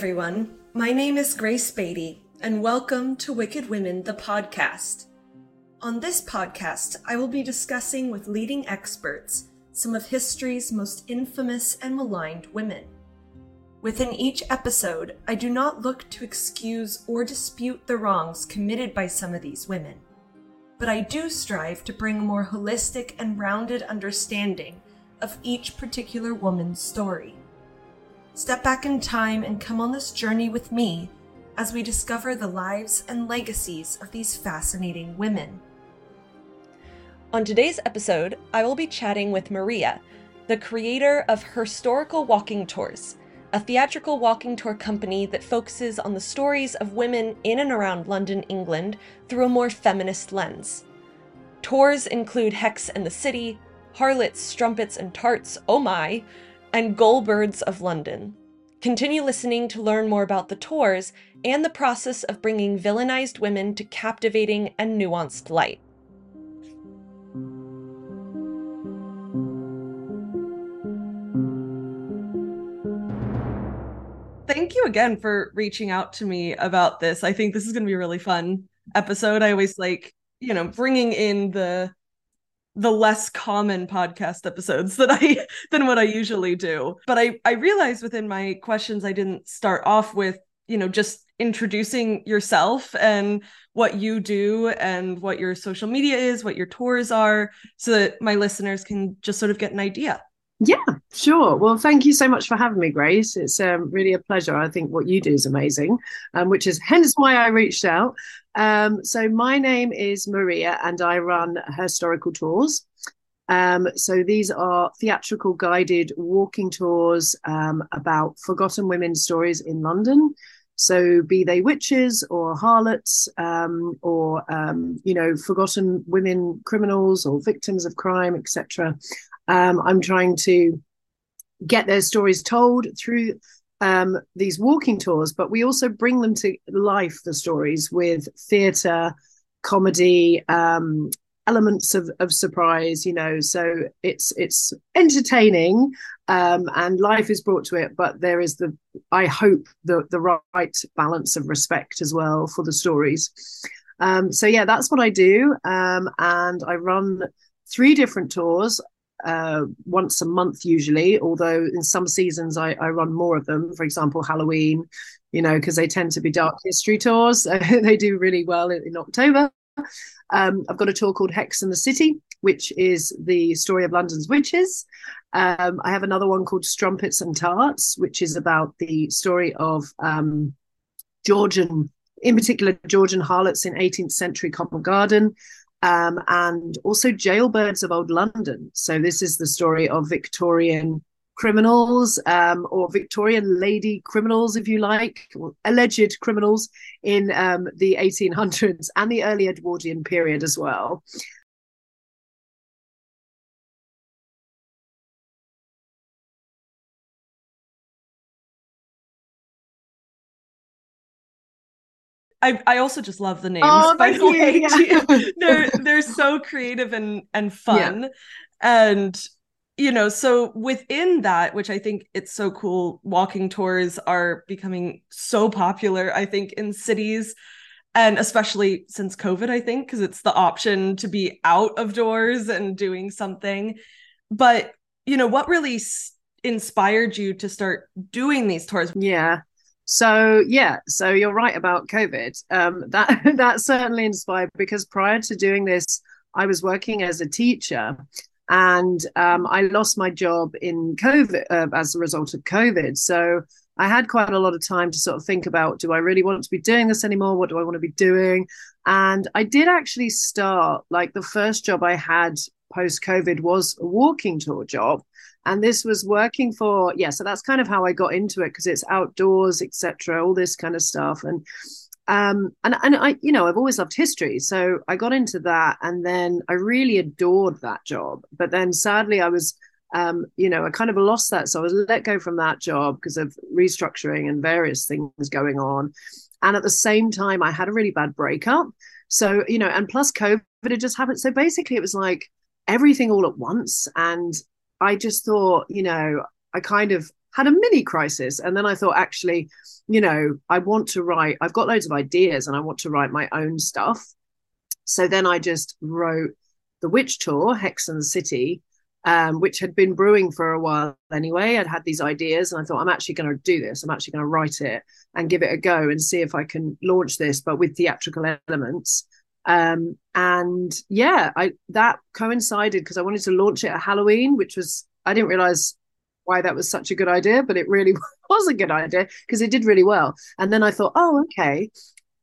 everyone. My name is Grace Beatty, and welcome to Wicked Women, the podcast. On this podcast, I will be discussing with leading experts some of history's most infamous and maligned women. Within each episode, I do not look to excuse or dispute the wrongs committed by some of these women, but I do strive to bring a more holistic and rounded understanding of each particular woman's story. Step back in time and come on this journey with me as we discover the lives and legacies of these fascinating women. On today's episode, I will be chatting with Maria, the creator of Herstorical Walking Tours, a theatrical walking tour company that focuses on the stories of women in and around London, England, through a more feminist lens. Tours include Hex and the City, Harlots, Strumpets, and Tarts, oh my, and Goal Birds of London. Continue listening to learn more about the tours and the process of bringing villainized women to captivating and nuanced light. Thank you again for reaching out to me about this. I think this is going to be a really fun episode. I always like, you know, bringing in the the less common podcast episodes that I than what I usually do. But I I realized within my questions I didn't start off with, you know, just introducing yourself and what you do and what your social media is, what your tours are so that my listeners can just sort of get an idea. Yeah, sure. Well, thank you so much for having me, Grace. It's um, really a pleasure. I think what you do is amazing, um, which is hence why I reached out. Um, so, my name is Maria, and I run Herstorical tours. Um, so, these are theatrical guided walking tours um, about forgotten women's stories in London. So, be they witches or harlots, um, or you know, forgotten women criminals or victims of crime, etc. Um, I'm trying to get their stories told through um, these walking tours, but we also bring them to life, the stories with theatre, comedy, um, elements of, of surprise, you know. So it's it's entertaining um, and life is brought to it, but there is the I hope the the right balance of respect as well for the stories. Um, so yeah, that's what I do, um, and I run three different tours uh, once a month usually, although in some seasons I, I run more of them. For example, Halloween, you know, because they tend to be dark history tours. they do really well in, in October. Um, I've got a tour called Hex in the City, which is the story of London's witches. Um, I have another one called Strumpets and Tarts, which is about the story of um, Georgian, in particular, Georgian harlots in 18th century Covent Garden um, and also Jailbirds of Old London. So this is the story of Victorian criminals um, or Victorian lady criminals, if you like, alleged criminals in um, the 1800s and the early Edwardian period as well. I, I also just love the names. Oh, by the way, yeah. they're they're so creative and and fun, yeah. and you know, so within that, which I think it's so cool, walking tours are becoming so popular. I think in cities, and especially since COVID, I think because it's the option to be out of doors and doing something. But you know, what really inspired you to start doing these tours? Yeah. So yeah, so you're right about COVID. Um, that that certainly inspired because prior to doing this, I was working as a teacher, and um, I lost my job in COVID uh, as a result of COVID. So I had quite a lot of time to sort of think about: Do I really want to be doing this anymore? What do I want to be doing? And I did actually start. Like the first job I had post COVID was a walking tour job and this was working for yeah so that's kind of how i got into it because it's outdoors etc all this kind of stuff. And um and and i you know i've always loved history so i got into that and then i really adored that job. But then sadly i was um you know i kind of lost that so i was let go from that job because of restructuring and various things going on. And at the same time i had a really bad breakup. So you know and plus covid had just happened. So basically it was like everything all at once and I just thought, you know, I kind of had a mini crisis. And then I thought, actually, you know, I want to write, I've got loads of ideas and I want to write my own stuff. So then I just wrote The Witch Tour, Hexen City, um, which had been brewing for a while anyway. I'd had these ideas and I thought, I'm actually going to do this. I'm actually going to write it and give it a go and see if I can launch this, but with theatrical elements. Um, and yeah, I that coincided because I wanted to launch it at Halloween, which was I didn't realize why that was such a good idea, but it really was a good idea because it did really well. And then I thought, oh, okay,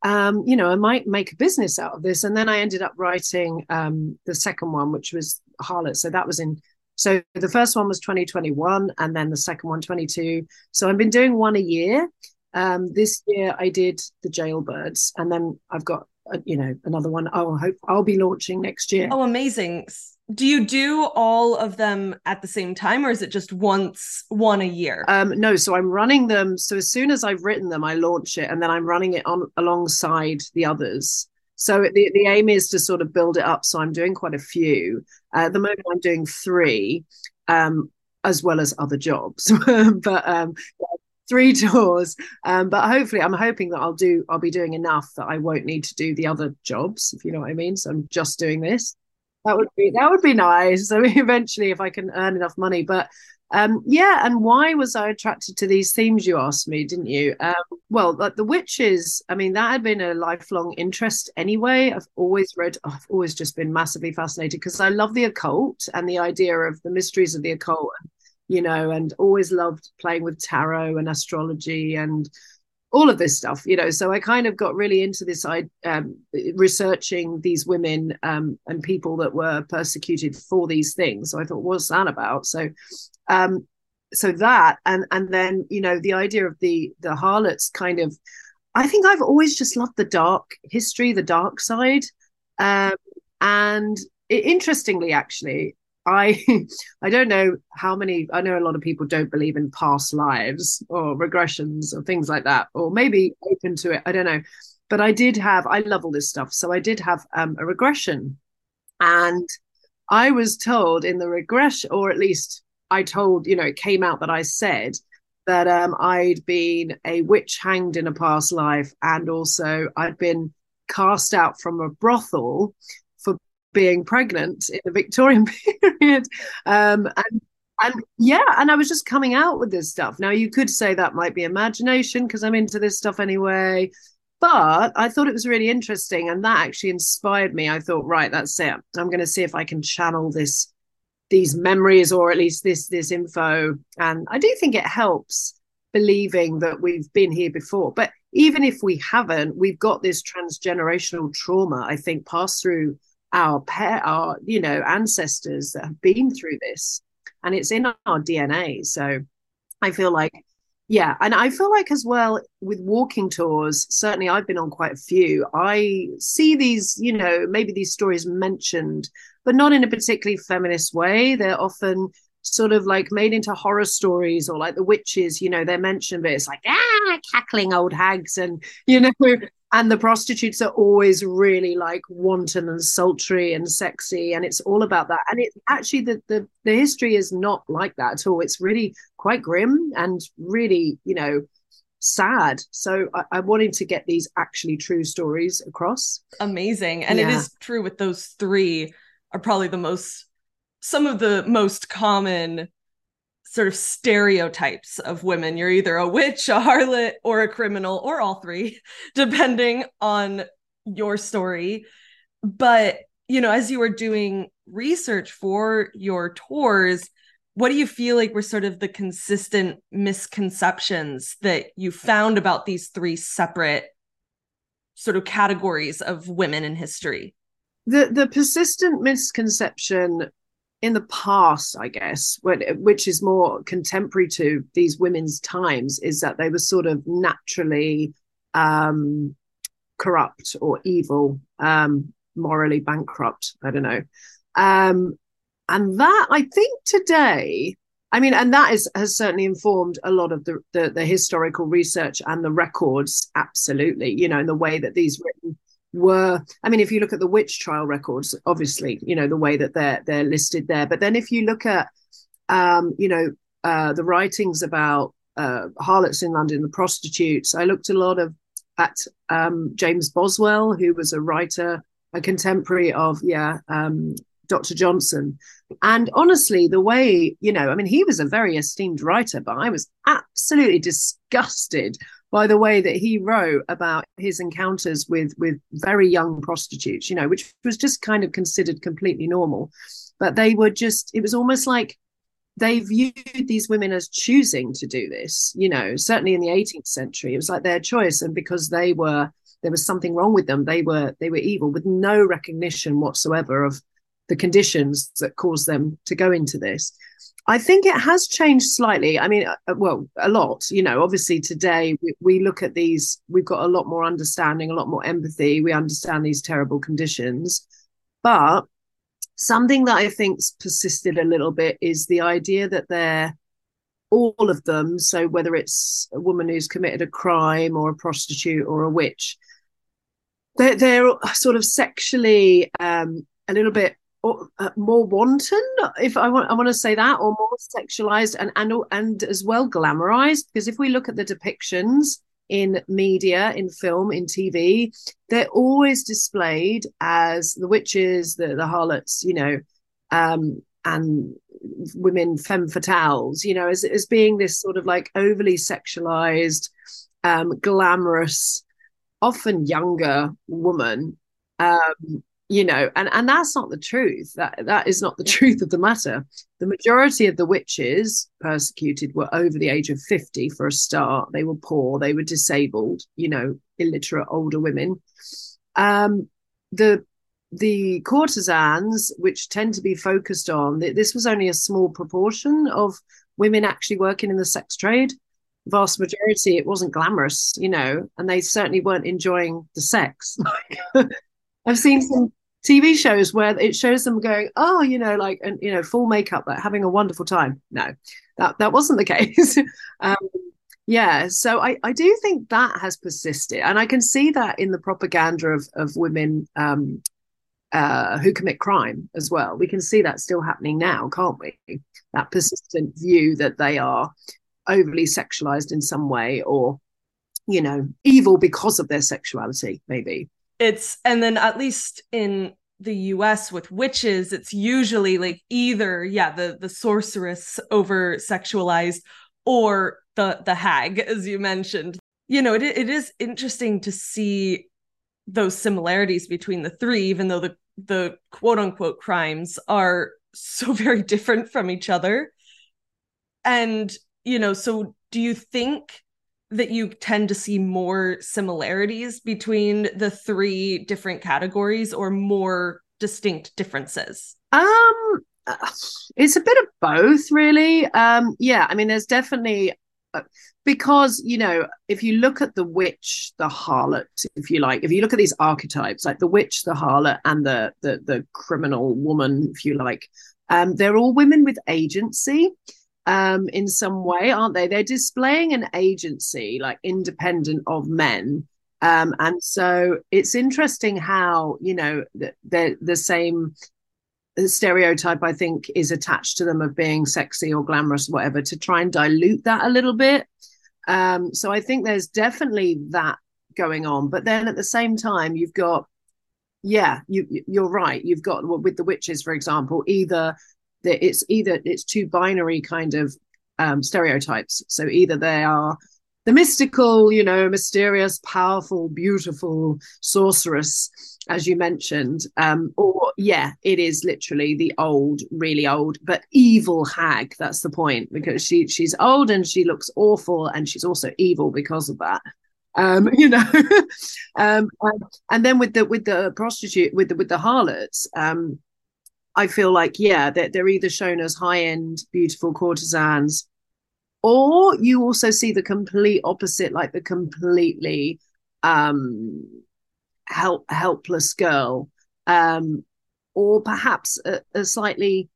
um, you know, I might make a business out of this. And then I ended up writing um, the second one, which was Harlot. So that was in, so the first one was 2021 and then the second one, 22. So I've been doing one a year. Um, this year I did the Jailbirds and then I've got, you know, another one. Oh, I hope I'll be launching next year. Oh, amazing. Do you do all of them at the same time or is it just once one a year? Um no so i'm running them. So as soon as i've written them i launch it and then i'm running it on alongside the others. So the, the aim is to sort of build it up. So i'm doing quite a few. Uh, at the moment i'm doing three um as well as other jobs. But um three tours um, but hopefully i'm hoping that i'll do i'll be doing enough that i won't need to do the other jobs if you know what i mean so i'm just doing this that would be that would be nice. I mean, eventually, if I can earn enough money. But um, yeah, and why was I attracted to these themes? You asked me, didn't you? Um, well, like the witches. I mean, that had been a lifelong interest anyway. I've always read. I've always just been massively fascinated because I love the occult and the idea of the mysteries of the occult. You know, and always loved playing with tarot and astrology and all of this stuff you know. So i kind of got really into this i um, researching these women um, and people that were persecuted for these things. So i thought what's that about? So um so that and and then you know the idea of the the harlots kind of i think i've always just loved the dark history the dark side. Um and it, interestingly actually I I don't know how many I know a lot of people don't believe in past lives or regressions or things like that or maybe open to it I don't know. But I did have I love all this stuff. So I did have um, a regression. And I was told in the regression or at least I told you know it came out that I said that um, I'd been a witch hanged in a past life and also I'd been cast out from a brothel being pregnant in the Victorian period. Um, and and yeah, and I was just coming out with this stuff. Now you could say that might be imagination because I'm into this stuff anyway. But I thought it was really interesting, and that actually inspired me. I thought, right, that's it. I'm going to see if I can channel this, these memories, or at least this this info. And I do think it helps believing that we've been here before. But even if we haven't, we've got this transgenerational trauma. I think passed through our pair, our you know ancestors that have been through this, and it's in our DNA. So I feel like, yeah, and I feel like as well with walking tours. Certainly, I've been on quite a few. I see these, you know, maybe these stories mentioned, but not in a particularly feminist way. They're often sort of like made into horror stories or like the witches you know they're mentioned but it's like ah cackling old hags and you know and the prostitutes are always really like wanton and sultry and sexy and it's all about that. And it's actually the, the the history is not like that at all. It's really quite grim and really you know sad. So i, I wanted to get these actually true stories across. Amazing. And yeah. it is true with those three are probably the most some of the most common sort of stereotypes of women. You're either a witch, a harlot, or a criminal, or all three, depending on your story. But, you know, as you were doing research for your tours, what do you feel like were sort of the consistent misconceptions that you found about these three separate sort of categories of women in history? The the persistent misconception in the past, I guess, which is more contemporary to these women's times, is that they were sort of naturally um, corrupt or evil, um, morally bankrupt. I don't know. Um, and that I think today, I mean, and that is has certainly informed a lot of the, the, the historical research and the records. Absolutely, you know, in the way that these written were i mean if you look at the witch trial records obviously you know the way that they're they're listed there but then if you look at um you know uh, the writings about uh, harlots in London, the prostitutes. I looked a lot of at um, James Boswell, who was a writer, a contemporary of yeah um, Dr. Johnson. And honestly, the way you know, I mean, he was a very esteemed writer, but I was absolutely disgusted by the way that he wrote about his encounters with with very young prostitutes. You know, which was just kind of considered completely normal, but they were just. It was almost like they viewed these women as choosing to do this you know certainly in the 18th century it was like their choice and because they were there was something wrong with them they were they were evil with no recognition whatsoever of the conditions that caused them to go into this i think it has changed slightly i mean uh, well a lot you know obviously today we, we look at these we've got a lot more understanding a lot more empathy we understand these terrible conditions but Something that I think's persisted a little bit is the idea that they're all of them. So whether it's a woman who's committed a crime or a prostitute or a witch, they're, they're sort of sexually um, a little bit uh, more wanton, if I want, I want to say that, or more sexualized and and and as well glamorized. Because if we look at the depictions in media, in film, in TV, they're always displayed as the witches, the, the harlots, you know, um, and women femme fatales, you know, as, as being this sort of like overly sexualized, um, glamorous, often younger woman um, you know and and that's not the truth. That that is not the truth of the matter. The majority of the witches persecuted were over the age of 50 for a start. They were poor. They were disabled you know illiterate older women. Um the the courtesans which tend to be focused on this was only a small proportion of women actually working in the sex trade. Vast majority it wasn't glamorous you know and they certainly weren't enjoying the sex. I've seen some TV shows where it shows them going, oh, you know, like and you know, full makeup, like having a wonderful time. No, that that wasn't the case. um, yeah, so I I do think that has persisted, and I can see that in the propaganda of of women um, uh, who commit crime as well. We can see that still happening now, can't we? That persistent view that they are overly sexualized in some way, or you know, evil because of their sexuality, maybe it's and then at least in the US with witches, it's usually like either, yeah, the the sorceress over sexualized or the the hag, as you mentioned. You know, it it is interesting to see those similarities between the three, even though the the quote unquote crimes are so very different from each other. And, you know, so do you think that you tend to see more similarities between the three different categories or more distinct differences? Um it's a bit of both really. Um yeah, I mean there's definitely uh, because you know if you look at the witch the harlot if you like if you look at these archetypes like the witch the harlot and the the, the criminal woman if you like um, they're all women with agency um, in some way, aren't they? They're displaying an agency like independent of men. Um, and so it's interesting how, you know, they're the same stereotype, I think, is attached to them of being sexy or glamorous, or whatever, to try and dilute that a little bit. Um, so I think there's definitely that going on. But then at the same time, you've got, yeah, you, you're right. You've got with the witches, for example, either that it's either it's two binary kind of um, stereotypes. So either they are the mystical, you know, mysterious, powerful, beautiful sorceress, as you mentioned, um, or yeah, it is literally the old, really old, but evil hag. That's the point because she she's old and she looks awful, and she's also evil because of that. Um, you know, um, and then with the with the prostitute with the with the harlots, um, I feel like, yeah, they're, they're either shown as high end, beautiful courtesans, or you also see the complete opposite, like the completely um, help helpless girl, um, or perhaps a, a slightly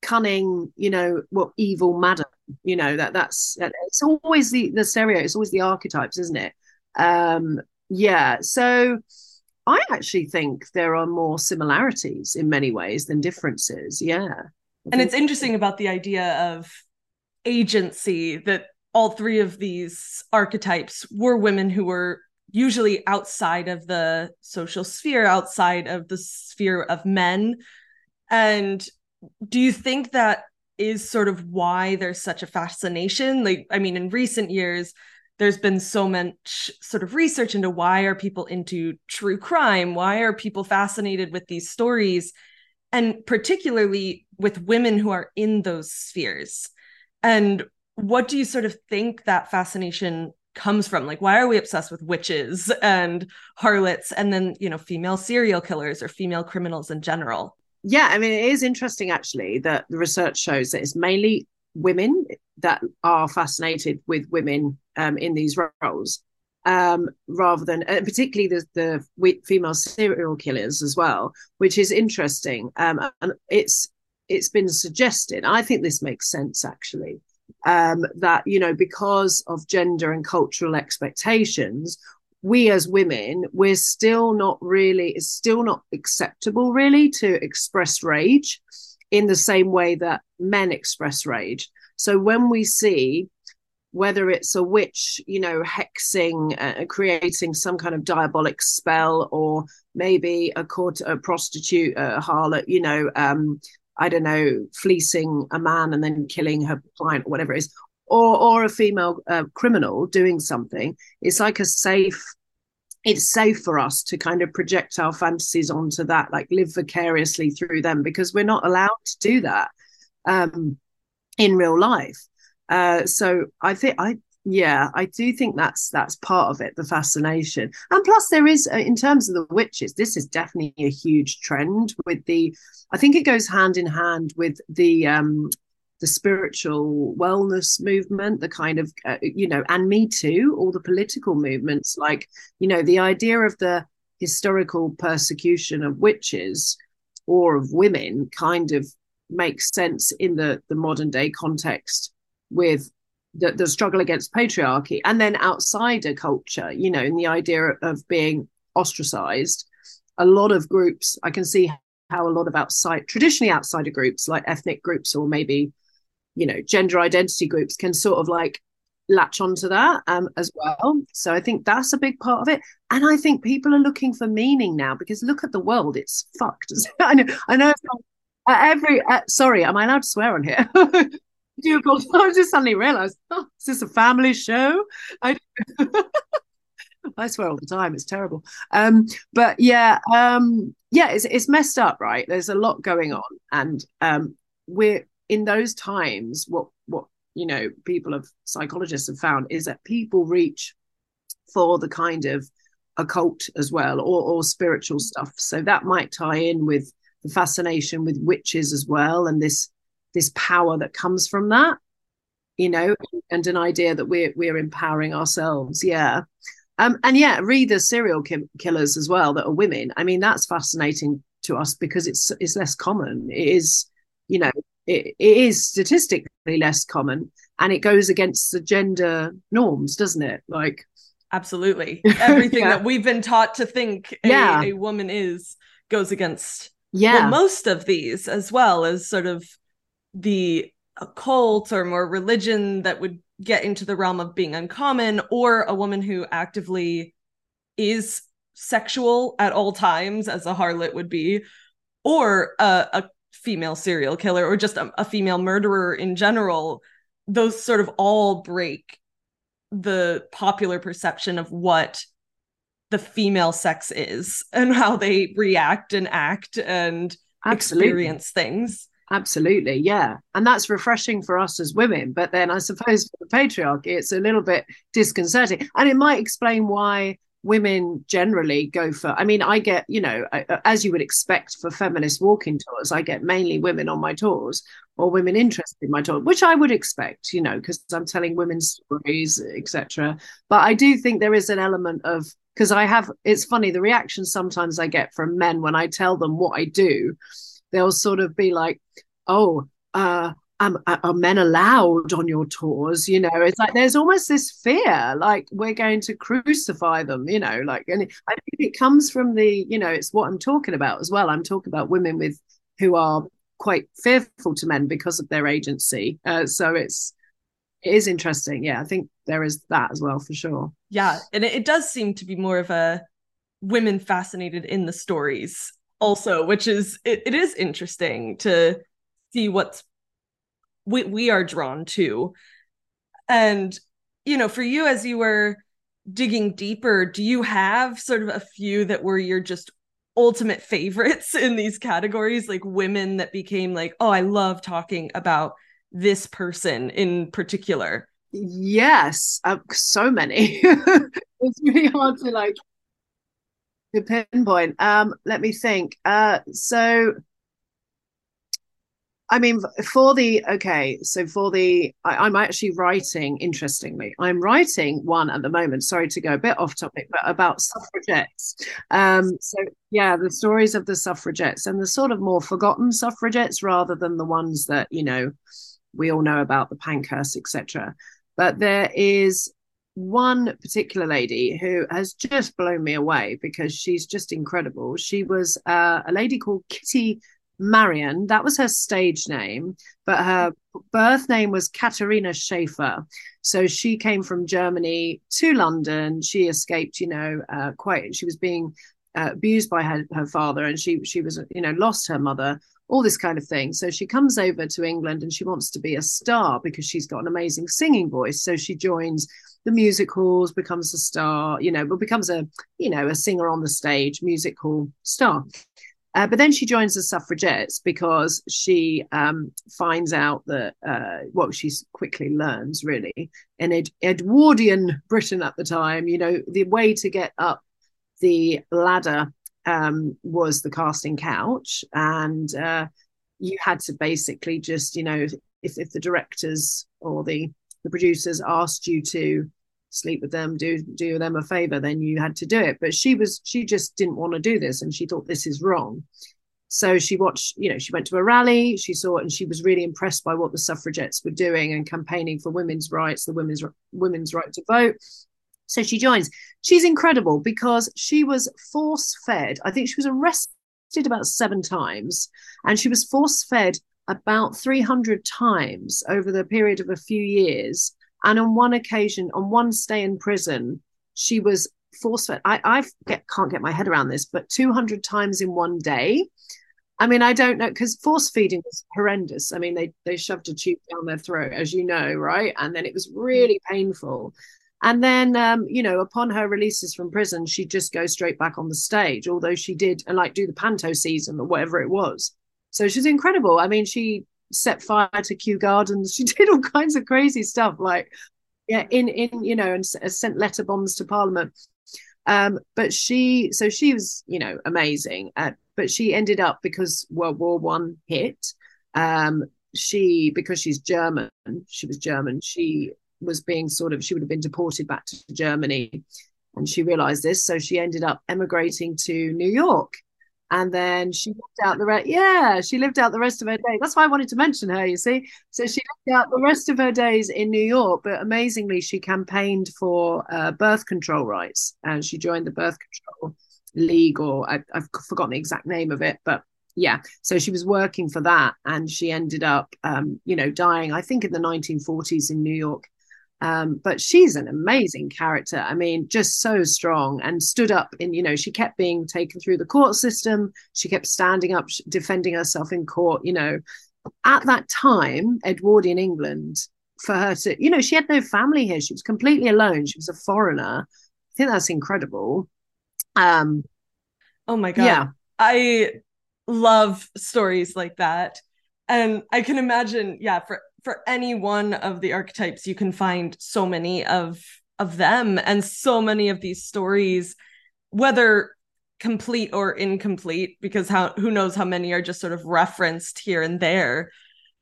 cunning, you know, what evil madam. You know that that's it's always the the stereo. It's always the archetypes, isn't it? Um, yeah. So I actually think there are more similarities in many ways than differences. Yeah. And it's interesting about the idea of agency that all three of these archetypes were women who were usually outside of the social sphere, outside of the sphere of men. And do you think that is sort of why there's such a fascination? Like, I mean, in recent years, there's been so much sort of research into why are people into true crime? Why are people fascinated with these stories? And particularly with women who are in those spheres. And what do you sort of think that fascination comes from like why are we obsessed with witches and harlots and then you know female serial killers or female criminals in general yeah i mean it is interesting actually that the research shows that it's mainly women that are fascinated with women um, in these roles um, rather than uh, particularly the, the female serial killers as well which is interesting. Um, and it's it's been suggested i think this makes sense actually um, that you know because of gender and cultural expectations we as women we're still not really it's still not acceptable really to express rage in the same way that men express rage. So when we see whether it's a witch you know hexing uh, creating some kind of diabolic spell or maybe a court a prostitute a harlot you know um, I don't know, fleecing a man and then killing her client or whatever it is, or or a female uh, criminal doing something. It's like a safe. It's safe for us to kind of project our fantasies onto that, like live vicariously through them, because we're not allowed to do that um, in real life. Uh, so I think I yeah i do think that's that's part of it the fascination. And plus there is uh, in terms of the witches this is definitely a huge trend with the i think it goes hand in hand with the um the spiritual wellness movement the kind of uh, you know and me too all the political movements like you know the idea of the historical persecution of witches or of women kind of makes sense in the the modern day context with the, the struggle against patriarchy. And then outsider culture you know and the idea of being ostracized. A lot of groups i can see how a lot of outside traditionally outsider groups like ethnic groups or maybe you know gender identity groups can sort of like latch onto that um, as well. So i think that's a big part of it. And i think people are looking for meaning now because look at the world it's fucked. I know i know uh, every uh, sorry am i allowed to swear on here do I just suddenly realized, oh, is this a family show? I I swear all the time. It's terrible. Um, but yeah, um, yeah, it's it's messed up, right? There's a lot going on, and um, we're in those times. What what you know, people of psychologists have found is that people reach for the kind of occult as well, or or spiritual stuff. So that might tie in with the fascination with witches as well, and this this power that comes from that you know and an idea that we're we're empowering ourselves yeah. Um and yeah read the serial ki- killers as well that are women. I mean that's fascinating to us because it's it's less common. It is you know it, it is statistically less common and it goes against the gender norms doesn't it? Like absolutely. Everything yeah. that we've been taught to think a, yeah. a woman is goes against yeah. well, most of these as well as sort of the occult or more religion that would get into the realm of being uncommon or a woman who actively is sexual at all times as a harlot would be or a, a female serial killer or just a, a female murderer in general those sort of all break the popular perception of what the female sex is and how they react and act and Absolutely. experience things Absolutely, yeah. And that's refreshing for us as women. But then I suppose for the patriarchy, it's a little bit disconcerting. And it might explain why women generally go for, I mean, I get, you know, as you would expect for feminist walking tours, I get mainly women on my tours or women interested in my tour, which I would expect, you know, because I'm telling women's stories, etc. But I do think there is an element of, because I have, it's funny, the reaction sometimes I get from men when I tell them what I do they'll sort of be like, oh, uh, um, are men allowed on your tours? You know, it's like there's almost this fear, like we're going to crucify them. You know, like, and I think it comes from the, you know, it's what I'm talking about as well. I'm talking about women with who are quite fearful to men because of their agency. Uh, so it's it is interesting. Yeah, I think there is that as well for sure. Yeah, and it, it does seem to be more of a women fascinated in the stories also, which is it, it is interesting to see what's we we are drawn to. And you know, for you as you were digging deeper, do you have sort of a few that were your just ultimate favorites in these categories like women that became like, "Oh, I love talking about this person in particular?" Yes, uh, so many. it's really hard to like to pinpoint. Um, let me think. Uh, so I mean, for the okay, so for the, I, am actually writing. Interestingly, I'm writing one at the moment. Sorry to go a bit off topic, but about suffragettes. Um, so yeah, the stories of the suffragettes and the sort of more forgotten suffragettes, rather than the ones that you know we all know about, the Pankhurst, etc. But there is one particular lady who has just blown me away because she's just incredible. She was uh, a lady called Kitty Marion. That was her stage name, but her birth name was Katharina Schaefer. So she came from Germany to London. She escaped, you know, uh, quite. She was being uh, abused by her, her father, and she she was, you know, lost her mother. All this kind of thing. So she comes over to England and she wants to be a star because she's got an amazing singing voice. So she joins the music halls, becomes a star, you know, but becomes a, you know, a singer on the stage, music hall star. Uh, but then she joins the suffragettes because she um, finds out that, uh, well, she quickly learns really in Ed- Edwardian Britain at the time, you know, the way to get up the ladder um, was the casting couch. And uh, you had to basically just, you know, if, if the directors or the, the producers asked you to sleep with them, do do them a favor, then you had to do it. But she was she just didn't want to do this, and she thought this is wrong. So she watched, you know, she went to a rally, she saw it, and she was really impressed by what the suffragettes were doing and campaigning for women's rights, the women's women's right to vote. So she joins. She's incredible because she was force fed. I think she was arrested about seven times, and she was force fed about 300 times over the period of a few years and on one occasion, on one stay in prison, she was force fed. I, I get, can't get my head around this, but 200 times in one day. I mean, I don't know because force feeding was horrendous. I mean, they they shoved a tube down their throat, as you know, right? And then it was really painful. And then, um, you know, upon her releases from prison, she'd just go straight back on the stage, although she did and like do the panto season or whatever it was. So she's incredible. I mean, she set fire to Kew Gardens. She did all kinds of crazy stuff, like yeah, in in you know, and sent letter bombs to Parliament. Um, but she, so she was, you know, amazing. Uh, but she ended up because World War One hit. Um, she because she's German, she was German. She was being sort of she would have been deported back to Germany, and she realized this, so she ended up emigrating to New York. And then she lived out the rest yeah she lived out the rest of her day. that's why i wanted to mention her you see. So she lived out the rest of her days in new york but amazingly she campaigned for uh, birth control rights. And she joined the birth control league or I, i've forgotten the exact name of it but yeah. So she was working for that and she ended up um, you know dying i think in the 1940s in new york um, but she's an amazing character. I mean, just so strong and stood up in, you know, she kept being taken through the court system. She kept standing up, defending herself in court. You know, at that time, Edwardian England, for her to, you know, she had no family here. She was completely alone. She was a foreigner. I think that's incredible. Um, oh my God. Yeah. I love stories like that. And I can imagine, yeah, for for any one of the archetypes you can find so many of of them and so many of these stories whether complete or incomplete because how who knows how many are just sort of referenced here and there.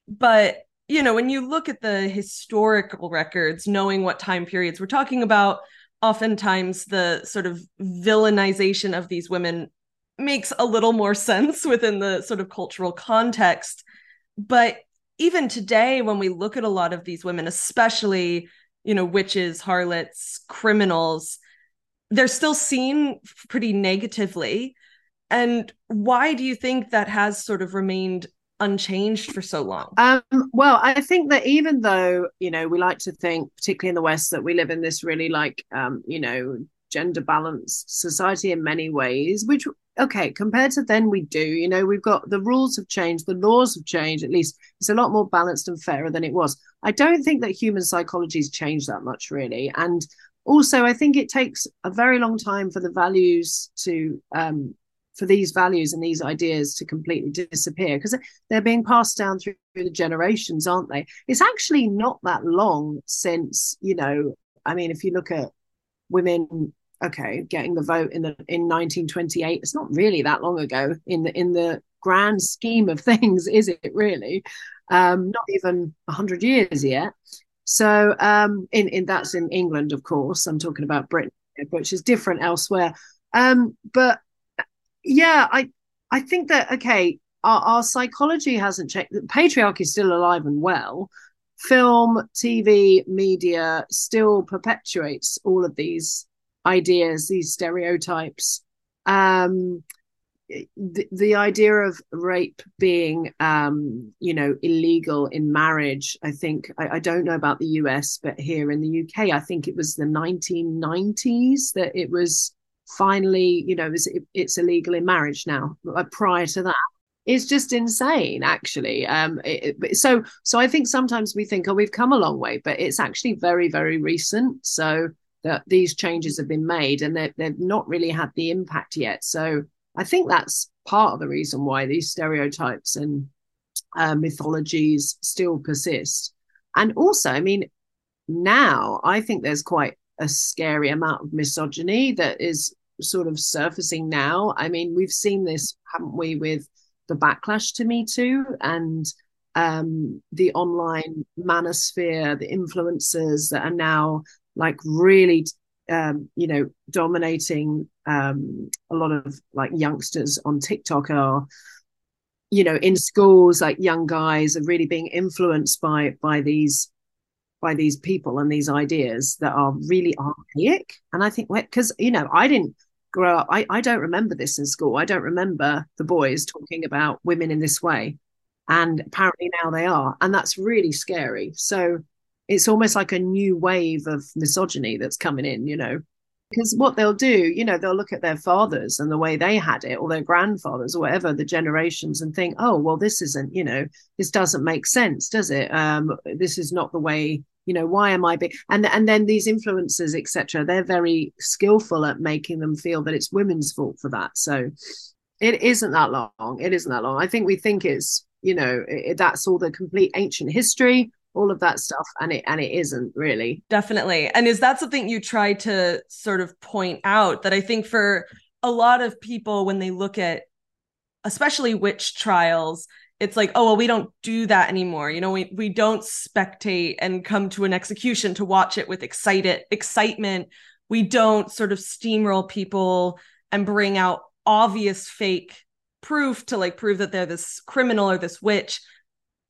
But you know when you look at the historical records knowing what time periods we're talking about oftentimes the sort of villainization of these women makes a little more sense within the sort of cultural context. But even today when we look at a lot of these women especially you know witches harlots criminals they're still seen pretty negatively and why do you think that has sort of remained unchanged for so long? Um, well, I think that even though, you know, we like to think, particularly in the West, that we live in this really like, um, you know, gender balanced society in many ways, which, okay, compared to then we do, you know, we've got the rules have changed, the laws have changed, at least it's a lot more balanced and fairer than it was. I don't think that human psychology has changed that much, really. And also, I think it takes a very long time for the values to um, for these values and these ideas to completely disappear because they're being passed down through the generations, aren't they? It's actually not that long since, you know, I mean, if you look at women, okay, getting the vote in the, in 1928, it's not really that long ago in the in the grand scheme of things, is it really? Um, not even 100 years yet. So, um, in in that's in England, of course. I'm talking about Britain, which is different elsewhere. Um, but yeah, I I think that okay, our, our psychology hasn't changed. Patriarchy is still alive and well. Film, TV, media still perpetuates all of these ideas, these stereotypes. Um, the, the idea of rape being um, you know illegal in marriage i think I, I, don't know about the us but here in the uk i think it was the 1990s that it was finally, you know, it's, it's illegal in marriage now. Prior to that, it's just insane, actually. Um, it, so, so I think sometimes we think, oh, we've come a long way, but it's actually very, very recent. So that these changes have been made, and they've not really had the impact yet. So I think that's part of the reason why these stereotypes and uh, mythologies still persist. And also, I mean, now I think there's quite a scary amount of misogyny that is sort of surfacing now. I mean, we've seen this, haven't we, with the backlash to Me Too and um, the online manosphere, the influencers that are now like really, um, you know, dominating um, a lot of like youngsters on TikTok are, you know, in schools, like young guys are really being influenced by by these by these people and these ideas that are really archaic. And I think, because, you know, I didn't grow up, I, I don't remember this in school. I don't remember the boys talking about women in this way. And apparently now they are. And that's really scary. So it's almost like a new wave of misogyny that's coming in, you know? Because what they'll do you know they'll look at their fathers and the way they had it or their grandfathers or whatever the generations and think oh well this isn't you know this doesn't make sense does it? Um this is not the way you know why am i and and then these influencers etc they're very skillful at making them feel that it's women's fault for that. So it isn't that long it isn't that long. I think we think it's you know it, that's all the complete ancient history all of that stuff and it and it isn't really. Definitely. And is that something you try to sort of point out? That i think for a lot of people when they look at especially witch trials it's like oh well we don't do that anymore. You know we we don't spectate and come to an execution to watch it with excited excitement. We don't sort of steamroll people and bring out obvious fake proof to like prove that they're this criminal or this witch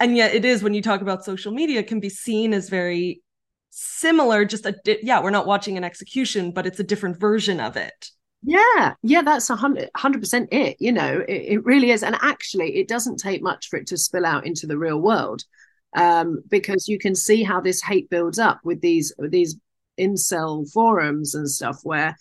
and yet it is when you talk about social media can be seen as very similar just a yeah we're not watching an execution but it's a different version of it yeah, yeah, that's a hundred percent it. You know, it, it, really is, and actually, it doesn't take much for it to spill out into the real world, um, because you can see how this hate builds up with these with these incel forums and stuff, where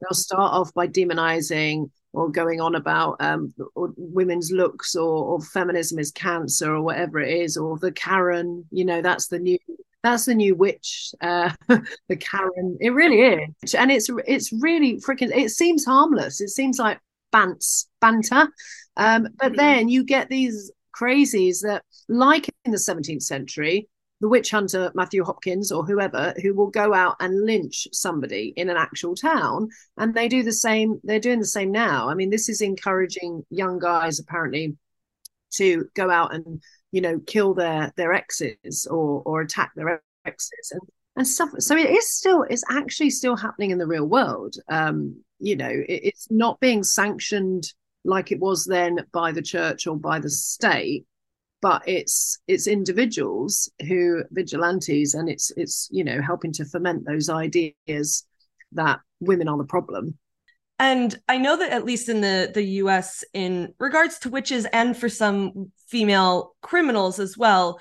they'll start off by demonizing or going on about um, women's looks or, or feminism is cancer or whatever it is, or the Karen. You know, that's the new that's the new witch, uh, the Karen. It really is, and it's it's really freaking. It seems harmless. It seems like bants banter, um, but mm-hmm. then you get these crazies that, like in the 17th century, the witch hunter Matthew Hopkins or whoever who will go out and lynch somebody in an actual town, and they do the same. They're doing the same now. I mean, this is encouraging young guys apparently to go out and you know kill their their exes or or attack their exes and and stuff so it is still it's actually still happening in the real world um you know it, it's not being sanctioned like it was then by the church or by the state but it's it's individuals who vigilantes and it's it's you know helping to foment those ideas that women are the problem. And I know that at least in the the US in regards to witches and for some female criminals as well,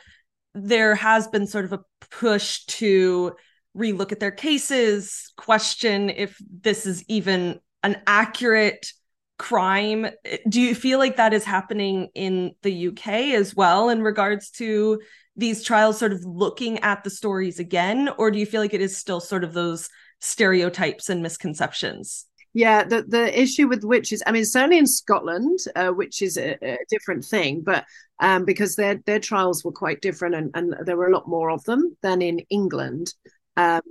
there has been sort of a push to relook at their cases, question if this is even an accurate crime. Do you feel like that is happening in the UK as well in regards to these trials sort of looking at the stories again or do you feel like it is still sort of those stereotypes and misconceptions? Yeah, the the issue with witches, I mean, certainly in Scotland, uh, which is a, a, different thing, but um, because their their trials were quite different and, and there were a lot more of them than in England. Um,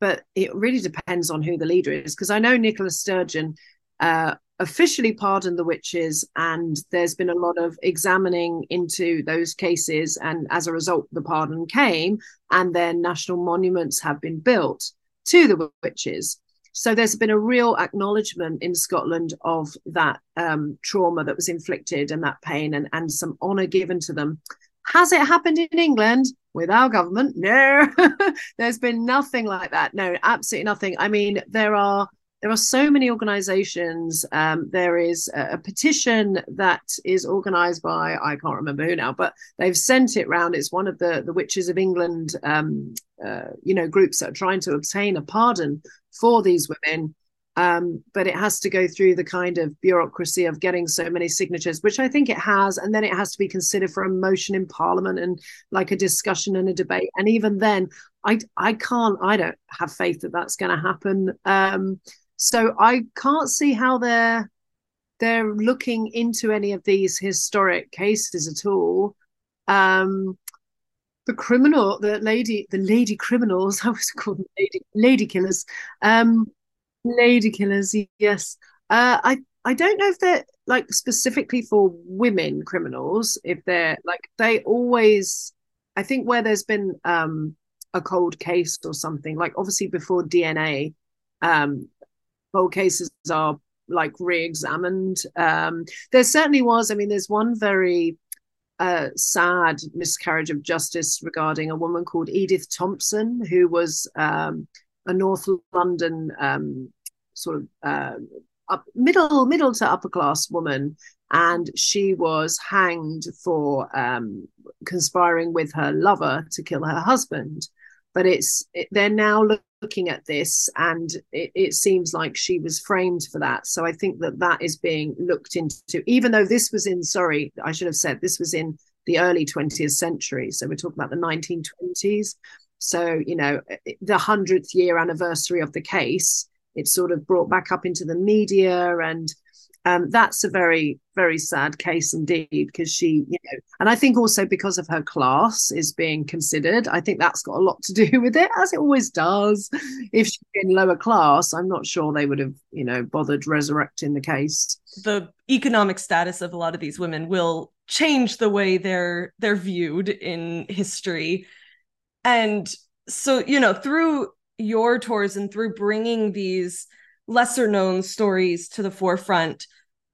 but it really depends on who the leader is. Because I know Nicola Sturgeon uh, officially pardoned the witches, and there's been a lot of examining into those cases. And as a result, the pardon came, and then national monuments have been built to the witches. So there's been a real acknowledgement in Scotland of that um, trauma that was inflicted and that pain, and, and some honour given to them. Has it happened in England with our government? No, there's been nothing like that. No, absolutely nothing. I mean, there are there are so many organizations. Um, there is a, a, petition that is organized by I can't remember who now, but they've sent it round. It's one of the the Witches of England, um, uh, you know, groups that are trying to obtain a pardon for these women um, but it has to go through the kind of bureaucracy of getting so many signatures, which I think it has, and then it has to be considered for a motion in Parliament and like a discussion and a debate. And even then, I I can't, I don't have faith that that's going to happen. Um, so I can't see how they're they're looking into any of these historic cases at all. Um, the criminal, the lady, the lady criminals, I was called lady lady killers. Um, Lady killers, yes. Uh, I I don't know if they're like specifically for women criminals. If they're like they always, I think where there's been um a cold case or something like obviously before DNA, um, cold cases are like re-examined. Um, there certainly was. I mean, there's one very uh, sad miscarriage of justice regarding a woman called Edith Thompson, who was um, a North London um, sort of uh, up middle middle to upper class woman, and she was hanged for um, conspiring with her lover to kill her husband. But it's it, they're now looking at this, and it, it seems like she was framed for that. So I think that that is being looked into, even though this was in sorry, I should have said this was in the early 20th century. So we're talking about the 1920s. So, you know, the 100th year anniversary of the case, it's sort of brought back up into the media and um, that's a very very sad case indeed because she you know and i think also because of her class is being considered i think that's got a lot to do with it as it always does. If she's in lower class i'm not sure they would have you know bothered resurrecting the case. The economic status of a lot of these women will change the way they're they're viewed in history. And so you know through your tours and through bringing these lesser known stories to the forefront.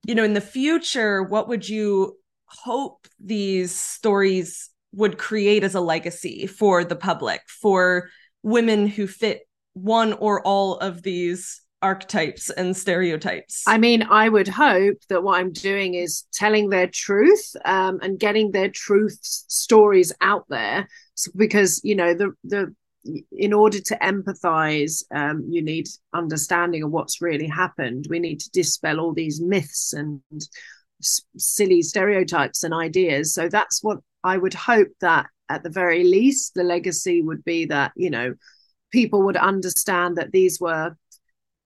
You know in the future what would you hope these stories would create as a legacy for the public for women who fit one or all of these archetypes and stereotypes? I mean i would hope that what i'm doing is telling their truth um, and getting their truth stories out there because you know the the in order to empathize, um, you need understanding of what's really happened. We need to dispel all these myths and s- silly stereotypes and ideas. So that's what I would hope that at the very least, the legacy would be that, you know, people would understand that these were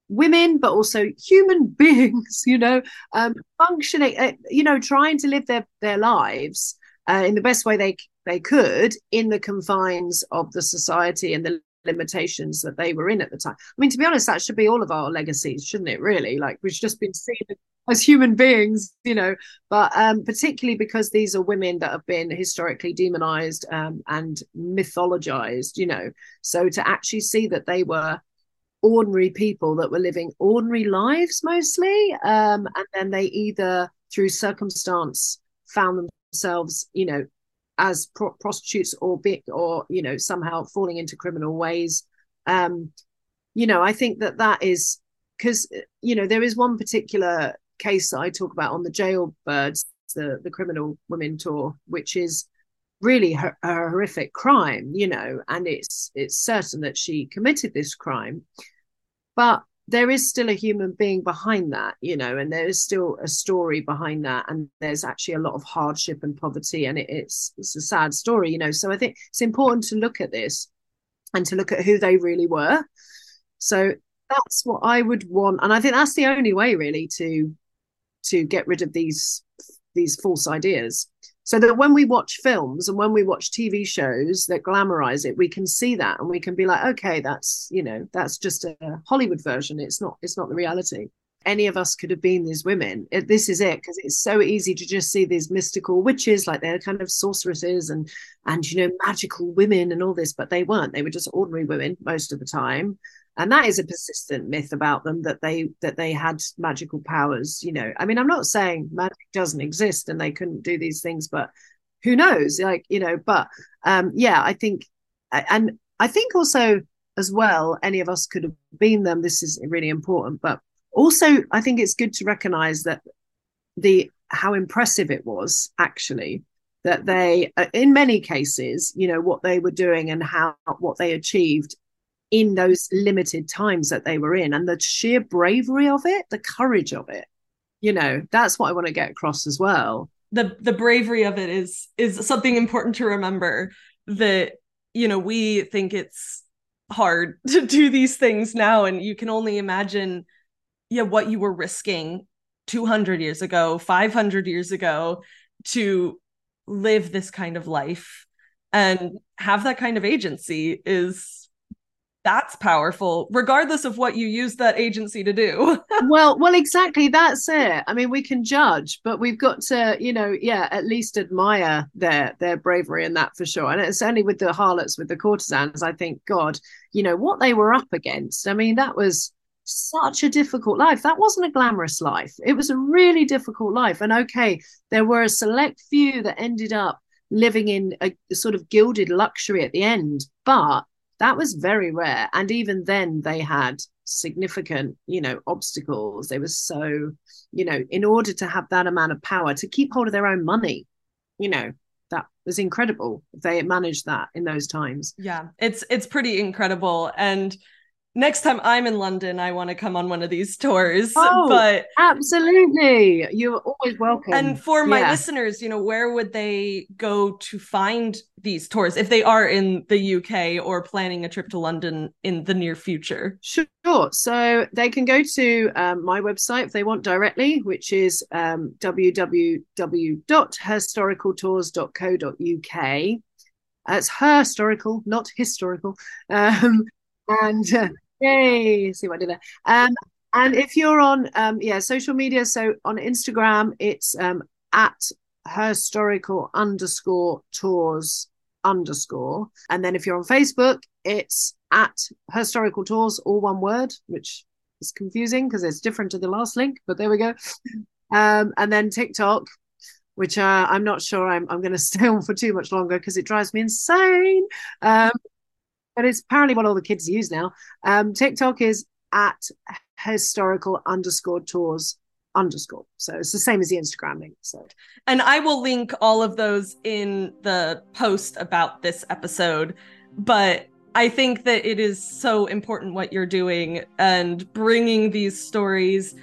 women, but also human beings, you know, um, functioning, uh, you know, trying to live their, their lives uh, in the best way they they could in the confines of the society and the limitations that they were in at the time. I mean, to be honest, that should be all of our legacies, shouldn't it? Really, like we've just been seen as human beings, you know. But um, particularly because these are women that have been historically demonized um, and mythologized, you know. So to actually see that they were ordinary people that were living ordinary lives mostly, um, and then they either through circumstance found themselves, you know, as pro- prostitutes or bit or you know somehow falling into criminal ways. Um you know i think that that is because you know there is one particular case that I talk about on the Jailbirds, the the criminal women tour, which is really a horrific crime, you know, and it's it's certain that she committed this crime, but there is still a human being behind that, you know, and there is still a story behind that, and there's actually a lot of hardship and poverty, and it, it's it's a sad story, you know. So I think it's important to look at this and to look at who they really were. So that's what I would want, and I think that's the only way really to to get rid of these these false ideas so that when we watch films and when we watch tv shows that glamorize it we can see that and we can be like okay that's you know that's just a hollywood version. It's not it's not the reality. Any of us could have been these women. It, this is it because it's so easy to just see these mystical witches like they're kind of sorceresses and and you know magical women and all this but they weren't. They were just ordinary women most of the time and that is a persistent myth about them that they that they had magical powers you know. I mean i'm not saying magic doesn't exist and they couldn't do these things but who knows? Like you know but um yeah i think and i think also as well any of us could have been them this is really important but also i think it's good to recognize that the how impressive it was actually that they uh, in many cases you know what they were doing and how what they achieved in those limited times that they were in and the sheer bravery of it the courage of it you know that's what i want to get across as well. The the bravery of it is is something important to remember that you know we think it's hard to do these things now and you can only imagine yeah what you were risking 200 years ago 500 years ago to live this kind of life. And have that kind of agency is that's powerful regardless of what you use that agency to do. Well well exactly that's it. I mean we can judge but we've got to you know yeah at least admire their their bravery in that for sure. And it's only with the harlots with the courtesans i think god you know what they were up against i mean that was such a difficult life. That wasn't a glamorous life. It was a really difficult life. And okay there were a select few that ended up living in a sort of gilded luxury at the end but that was very rare. And even then they had significant you know obstacles. They were so you know in order to have that amount of power to keep hold of their own money you know that was incredible. They managed that in those times. Yeah it's it's pretty incredible. And next time I'm in London, I want to come on one of these tours. Oh, but absolutely. You're always welcome. And for my yeah. listeners, you know, where would they go to find these tours if they are in the UK or planning a trip to London in the near future? Sure. So they can go to um, my website if they want directly, which is um, www.herstoricaltours.co.uk. It's herstorical, not historical. Um, and uh, Yay! See what I did there. Um, and if you're on um, yeah social media, so on Instagram, it's um, at herstorical underscore tours underscore, and then if you're on Facebook, it's at herstorical tours, all one word, which is confusing because it's different to the last link, but there we go. Um, and then TikTok, which uh, I'm not sure I'm I'm going to stay on for too much longer because it drives me insane. Um, but it's apparently what all the kids use now. Um, TikTok is at herstorical underscore tours underscore. So it's the same as the Instagram link. So, and I will link all of those in the post about this episode. But I think that it is so important what you're doing and bringing these stories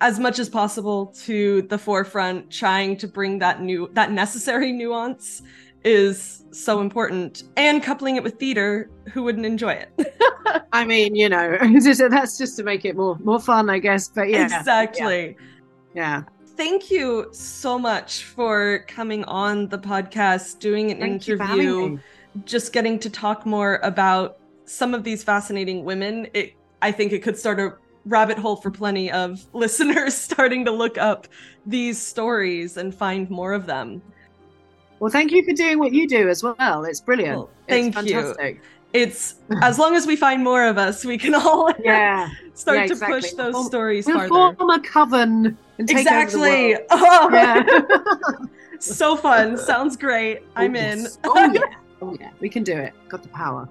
as much as possible to the forefront, trying to bring that new, that necessary nuance is so important and coupling it with theater who wouldn't enjoy it? I mean you know that's just to make it more more fun i guess but yeah. Exactly. Yeah, yeah. thank you so much for coming on the podcast doing an thank interview just getting to talk more about some of these fascinating women. It i think it could start a rabbit hole for plenty of listeners starting to look up these stories and find more of them well, thank you for doing what you do as well. It's brilliant. Well, thank it's you. It's as long as we find more of us, we can all yeah start yeah, to push those we'll, stories we'll farther. Form a coven and take exactly. Over the world. Oh, yeah. so fun. Sounds great. Oh, I'm yes. in. oh yeah. Oh yeah. We can do it. Got the power.